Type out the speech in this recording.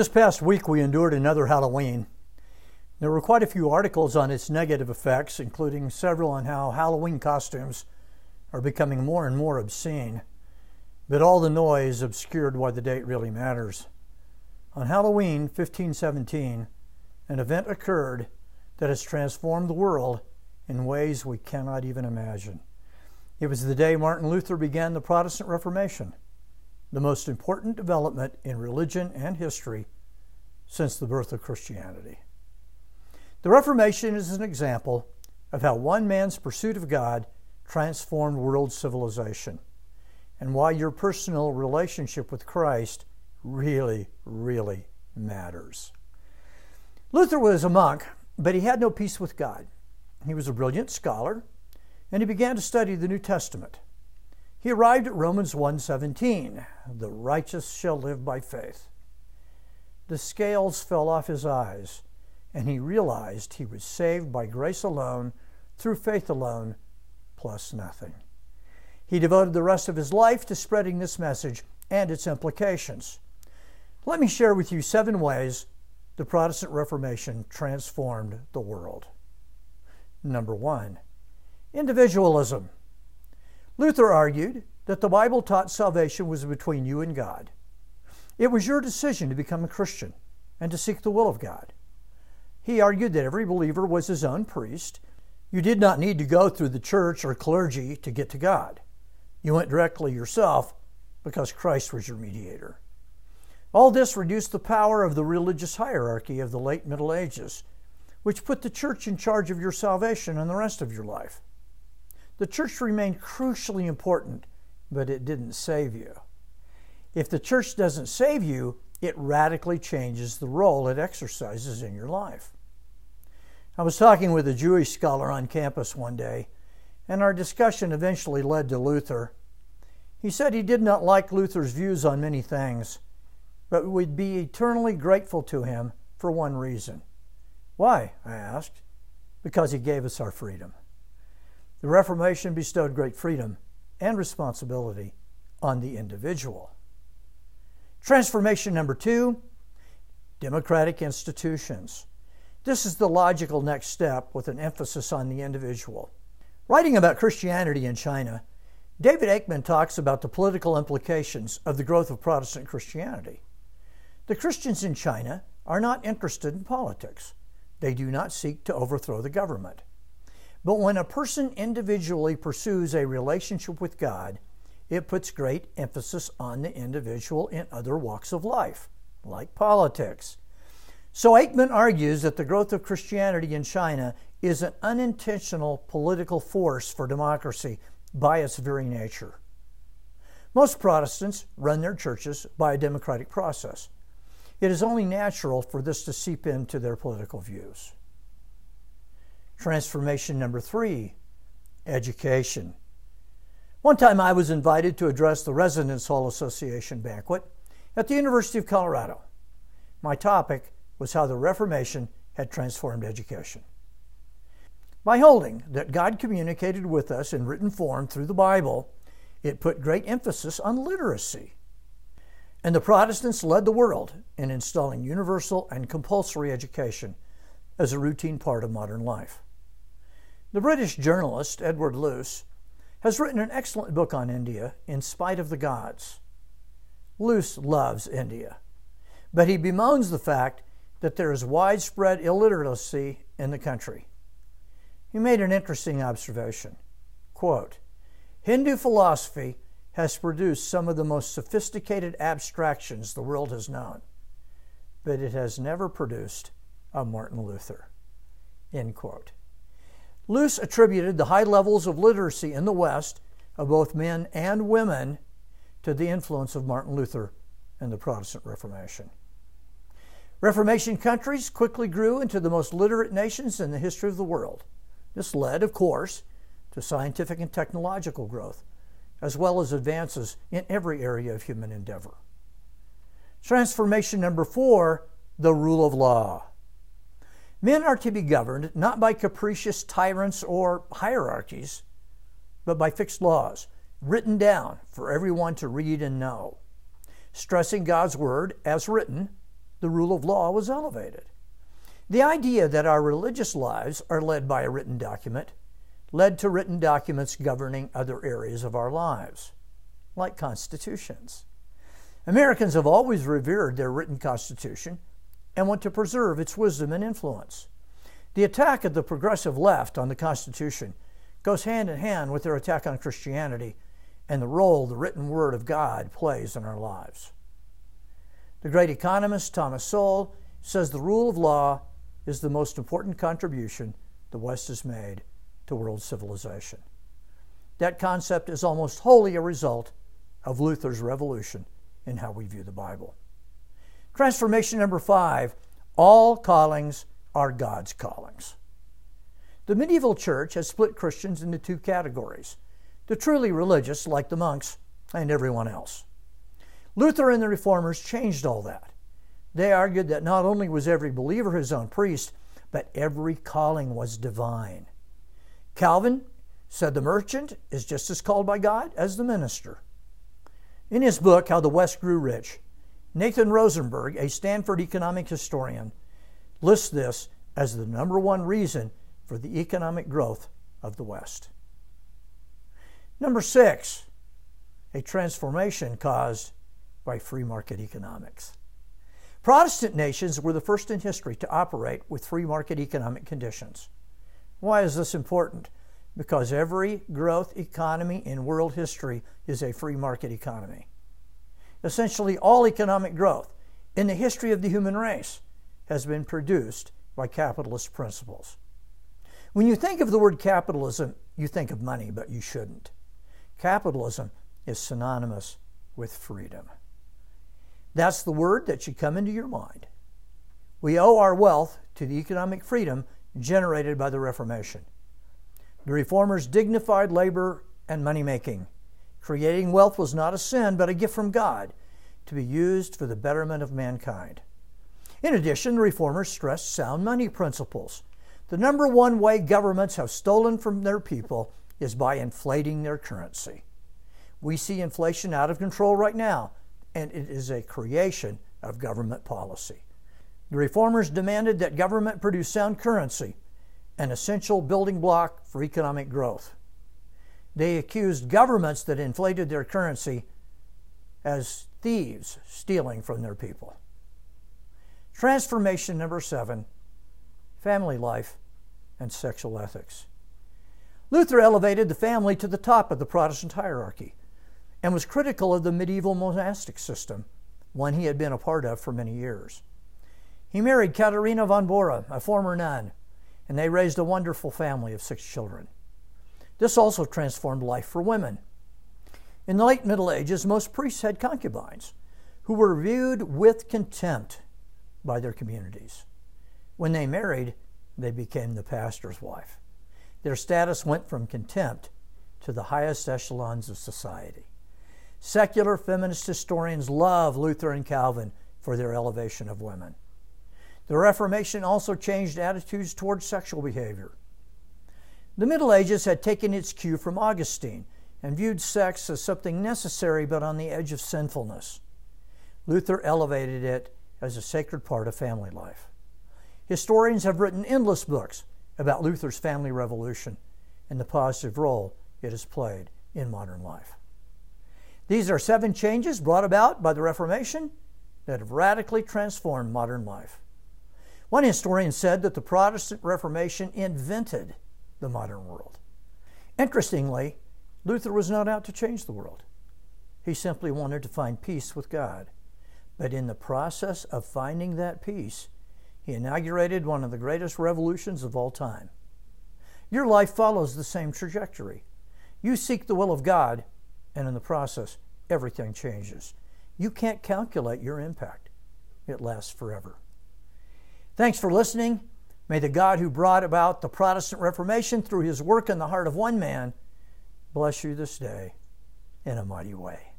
This past week, we endured another Halloween. There were quite a few articles on its negative effects, including several on how Halloween costumes are becoming more and more obscene. But all the noise obscured why the date really matters. On Halloween 1517, an event occurred that has transformed the world in ways we cannot even imagine. It was the day Martin Luther began the Protestant Reformation the most important development in religion and history since the birth of Christianity. The Reformation is an example of how one man's pursuit of God transformed world civilization and why your personal relationship with Christ really, really matters. Luther was a monk, but he had no peace with God. He was a brilliant scholar, and he began to study the New Testament. He arrived at Romans 1:17, "The righteous shall live by faith." The scales fell off his eyes, and he realized he was saved by grace alone, through faith alone, plus nothing. He devoted the rest of his life to spreading this message and its implications. Let me share with you seven ways the Protestant Reformation transformed the world. Number one, individualism. Luther argued that the Bible taught salvation was between you and God. It was your decision to become a Christian and to seek the will of God. He argued that every believer was his own priest. You did not need to go through the church or clergy to get to God. You went directly yourself because Christ was your mediator. All this reduced the power of the religious hierarchy of the late Middle Ages, which put the church in charge of your salvation and the rest of your life. The church remained crucially important, but it didn't save you. If the church doesn't save you, it radically changes the role it exercises in your life. I was talking with a Jewish scholar on campus one day, and our discussion eventually led to Luther. He said he did not like Luther's views on many things, but would be eternally grateful to him for one reason. Why? I asked. Because he gave us our freedom. The Reformation bestowed great freedom and responsibility on the individual. Transformation number two democratic institutions. This is the logical next step with an emphasis on the individual. Writing about Christianity in China, David Aikman talks about the political implications of the growth of Protestant Christianity. The Christians in China are not interested in politics. They do not seek to overthrow the government. But when a person individually pursues a relationship with God, it puts great emphasis on the individual in other walks of life, like politics. So Aikman argues that the growth of Christianity in China is an unintentional political force for democracy by its very nature. Most Protestants run their churches by a democratic process. It is only natural for this to seep into their political views. Transformation number three education. One time I was invited to address the Residence Hall Association banquet at the University of Colorado. My topic was how the Reformation had transformed education. By holding that God communicated with us in written form through the Bible, it put great emphasis on literacy. And the Protestants led the world in installing universal and compulsory education as a routine part of modern life. The British journalist Edward Luce has written an excellent book on India, In Spite of the Gods. Luce loves India, but he bemoans the fact that there is widespread illiteracy in the country. He made an interesting observation. Quote, Hindu philosophy has produced some of the most sophisticated abstractions the world has known, but it has never produced a Martin Luther. End quote. Luce attributed the high levels of literacy in the West of both men and women to the influence of Martin Luther and the Protestant Reformation. Reformation countries quickly grew into the most literate nations in the history of the world. This led, of course, to scientific and technological growth, as well as advances in every area of human endeavor. Transformation number four the rule of law. Men are to be governed not by capricious tyrants or hierarchies, but by fixed laws written down for everyone to read and know. Stressing God's word as written, the rule of law was elevated. The idea that our religious lives are led by a written document led to written documents governing other areas of our lives, like constitutions. Americans have always revered their written constitution and want to preserve its wisdom and influence. The attack of the progressive left on the Constitution goes hand in hand with their attack on Christianity and the role the written Word of God plays in our lives. The great economist Thomas Sowell says the rule of law is the most important contribution the West has made to world civilization. That concept is almost wholly a result of Luther's revolution in how we view the Bible. Transformation number five all callings are God's callings. The medieval church has split Christians into two categories the truly religious, like the monks, and everyone else. Luther and the Reformers changed all that. They argued that not only was every believer his own priest, but every calling was divine. Calvin said the merchant is just as called by God as the minister. In his book, How the West Grew Rich, Nathan Rosenberg, a Stanford economic historian, lists this as the number one reason for the economic growth of the West. Number six, a transformation caused by free market economics. Protestant nations were the first in history to operate with free market economic conditions. Why is this important? because every growth economy in world history is a free market economy. Essentially, all economic growth in the history of the human race has been produced by capitalist principles. When you think of the word capitalism, you think of money, but you shouldn't. Capitalism is synonymous with freedom. That's the word that should come into your mind. We owe our wealth to the economic freedom generated by the Reformation. The reformers dignified labor and money making. Creating wealth was not a sin, but a gift from God to be used for the betterment of mankind. In addition, the reformers stressed sound money principles. The number one way governments have stolen from their people is by inflating their currency. We see inflation out of control right now, and it is a creation of government policy. The reformers demanded that government produce sound currency an essential building block for economic growth. They accused governments that inflated their currency as thieves stealing from their people. Transformation number seven family life and sexual ethics. Luther elevated the family to the top of the Protestant hierarchy and was critical of the medieval monastic system, one he had been a part of for many years. He married Katharina von Bora, a former nun, and they raised a wonderful family of six children. This also transformed life for women. In the late Middle Ages, most priests had concubines who were viewed with contempt by their communities. When they married, they became the pastor's wife. Their status went from contempt to the highest echelons of society. Secular feminist historians love Luther and Calvin for their elevation of women. The Reformation also changed attitudes towards sexual behavior. The Middle Ages had taken its cue from Augustine and viewed sex as something necessary but on the edge of sinfulness. Luther elevated it as a sacred part of family life. Historians have written endless books about Luther's family revolution and the positive role it has played in modern life. These are seven changes brought about by the Reformation that have radically transformed modern life. One historian said that the Protestant Reformation invented the modern world. Interestingly, Luther was not out to change the world. He simply wanted to find peace with God. But in the process of finding that peace, he inaugurated one of the greatest revolutions of all time. Your life follows the same trajectory. You seek the will of God, and in the process, everything changes. You can't calculate your impact, it lasts forever. Thanks for listening. May the God who brought about the Protestant Reformation through his work in the heart of one man bless you this day in a mighty way.